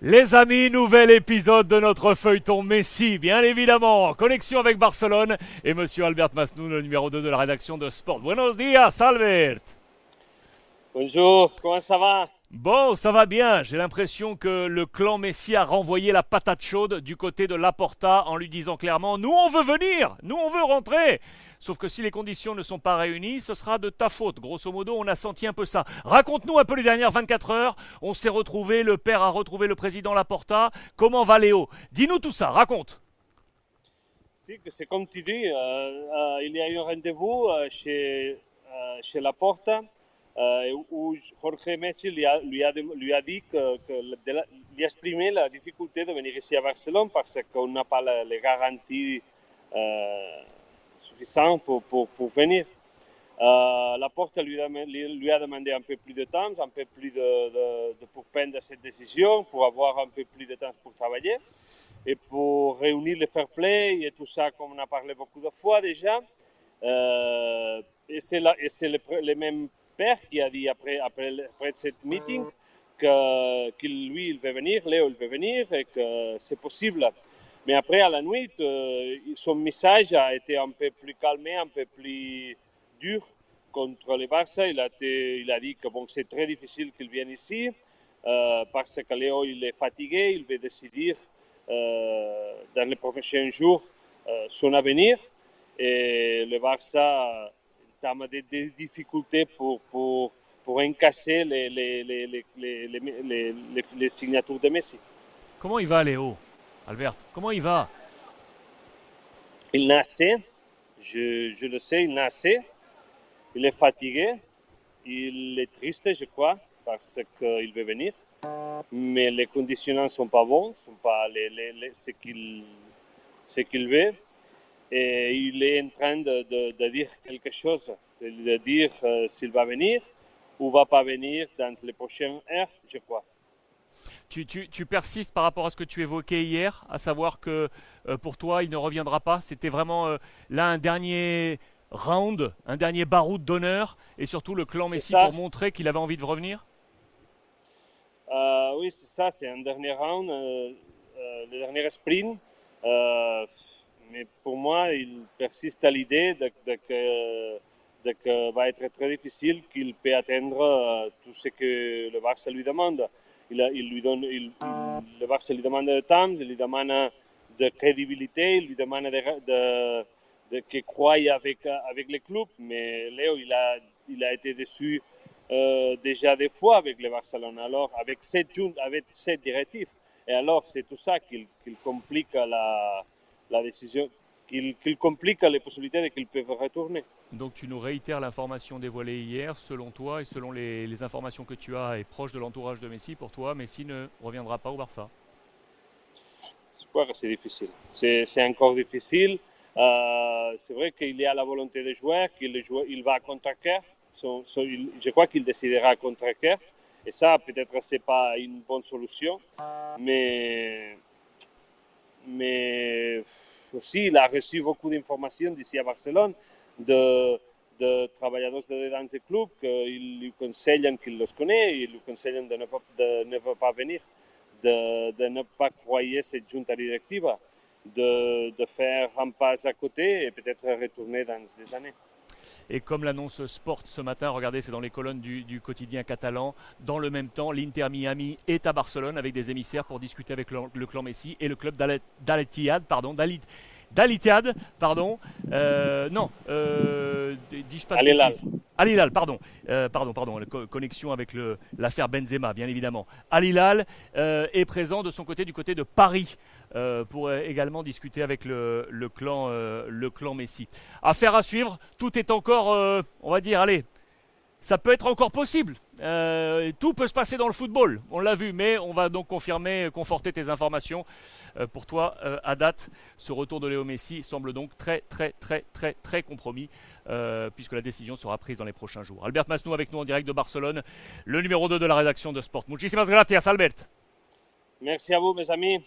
Les amis, nouvel épisode de notre feuilleton Messi, bien évidemment, connexion avec Barcelone et monsieur Albert Masnou, le numéro 2 de la rédaction de Sport. Buenos días, Albert. Bonjour, comment ça va? Bon, ça va bien. J'ai l'impression que le clan Messi a renvoyé la patate chaude du côté de Laporta en lui disant clairement Nous, on veut venir, nous, on veut rentrer. Sauf que si les conditions ne sont pas réunies, ce sera de ta faute. Grosso modo, on a senti un peu ça. Raconte-nous un peu les dernières 24 heures. On s'est retrouvé, le père a retrouvé le président Laporta. Comment va Léo? Dis-nous tout ça, raconte. C'est comme tu dis, euh, euh, il y a eu un rendez-vous euh, chez, chez Laporta où Jorge Messi lui a, lui a, dit que, lui a exprimé la difficulté de venir ici à Barcelone parce qu'on n'a pas les garanties suffisant pour, pour, pour venir. Euh, la porte lui a, demandé un peu plus de temps, un peu plus de, pour prendre cette décision, pour avoir un peu plus de temps pour travailler et pour réunir le fair play et tout ça, comme on a parlé beaucoup de fois déjà. Euh, et c'est le, le, même père qui a dit après, après, après cette meeting que, qu'il lui, il veut venir, Léo, il veut venir et que c'est possible. Mais après, à la nuit, euh, son message a été un peu plus calmé, un peu plus dur contre le Barça. Il a, été, il a dit que bon, c'est très difficile qu'il vienne ici euh, parce que Léo il est fatigué, il veut décider euh, dans les prochains jours son avenir. Et le Barça a des, des difficultés pour, pour, pour encasser les, les, les, les, signatures de Messi. Comment il va Léo? Albert, comment il va? Il naissait, je, je, le sais, il naissait, il est fatigué, il est triste, je crois, parce qu'il veut venir. Mais les conditions ne sont pas bonnes, ne sont pas les, les, ce qu'il veut. Et il est en train de, de, dire quelque chose, de dire euh, s'il va venir ou va pas venir dans les prochaines heures, je crois tu, persistes par rapport à ce que tu évoquais hier, à savoir que euh, pour toi, il ne reviendra pas. C'était vraiment euh, là un dernier round, un dernier baroud d'honneur, et surtout le clan Messi pour montrer qu'il avait envie de revenir Oui, c'est ça, c'est un dernier round, le dernier sprint. Mais pour moi, il persiste à l'idée de, que, de, va être très difficile qu'il peut atteindre tout ce que le Barça lui demande il, lui donne, le Barça lui demande de temps, il lui demande de crédibilité, il lui demande de, de, qu'il croie avec, avec le club. Mais Léo, il a, il a été déçu euh, déjà des fois avec le Barcelone. Alors, avec cette, avec cette directive. Et alors, c'est tout ça qui, complique la, la décision, qu'il complique les possibilités qu'ils peuvent retourner. Donc tu nous réitères l'information dévoilée hier, selon toi et selon les, informations que tu as et proche de l'entourage de Messi, pour toi, Messi ne reviendra pas au Barça Je crois que c'est difficile. C'est encore difficile. Euh, c'est vrai qu'il y a la volonté des joueurs, qu'il il va contre cœur. je crois qu'il décidera contre cœur. Et ça, peut-être, ce n'est pas une bonne solution. Mais, mais aussi, il a reçu beaucoup d'informations d'ici à Barcelone de, de travailladors de dans le club qu'ils lui conseillent qu'il les connaît, ils lui conseillent de ne pas, de ne pas venir, de, de, ne pas croire cette junta directive, de, de faire un pas à côté et peut-être retourner dans des années. Et comme l'annonce Sport ce matin, regardez, c'est dans les colonnes du, quotidien catalan. Dans le même temps, l'Inter Miami est à Barcelone avec des émissaires pour discuter avec le, clan Messi et le club pardon, d'Al d'Alitad, pardon. Euh, non, euh, dis-je pas de Alilal, pardon, euh, pardon, pardon, la connexion avec l'affaire Benzema, bien évidemment. Alilal est présent de son côté, du côté de Paris, pour également discuter avec le, le clan, le clan Messi. Affaire à suivre, tout est encore, on va dire, allez, ça peut être encore possible. Euh, tout peut se passer dans le football, on l'a vu, mais on va donc confirmer, conforter tes informations. Euh, pour toi, euh, à date, ce retour de Léo Messi semble donc très, très, très, très, très compromis, puisque la décision sera prise dans les prochains jours. Albert Masnou avec nous en direct de Barcelone, le numéro 2 de la rédaction de Sport. Muchísimas gracias, Albert. Merci à vous, mes amis.